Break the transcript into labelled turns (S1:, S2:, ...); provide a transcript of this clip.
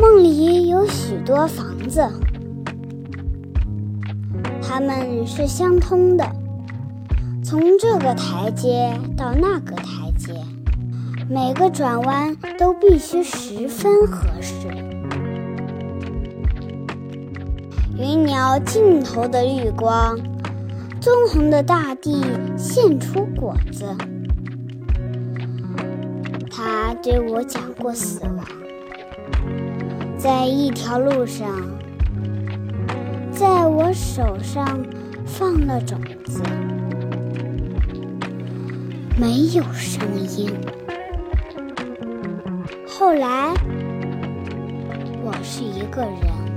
S1: 梦里有许多房子，它们是相通的，从这个台阶到那个台阶，每个转弯都必须十分合适。云鸟尽头的绿光，棕红的大地现出果子。他对我讲过死亡，在一条路上，在我手上放了种子，没有声音。后来，我是一个人。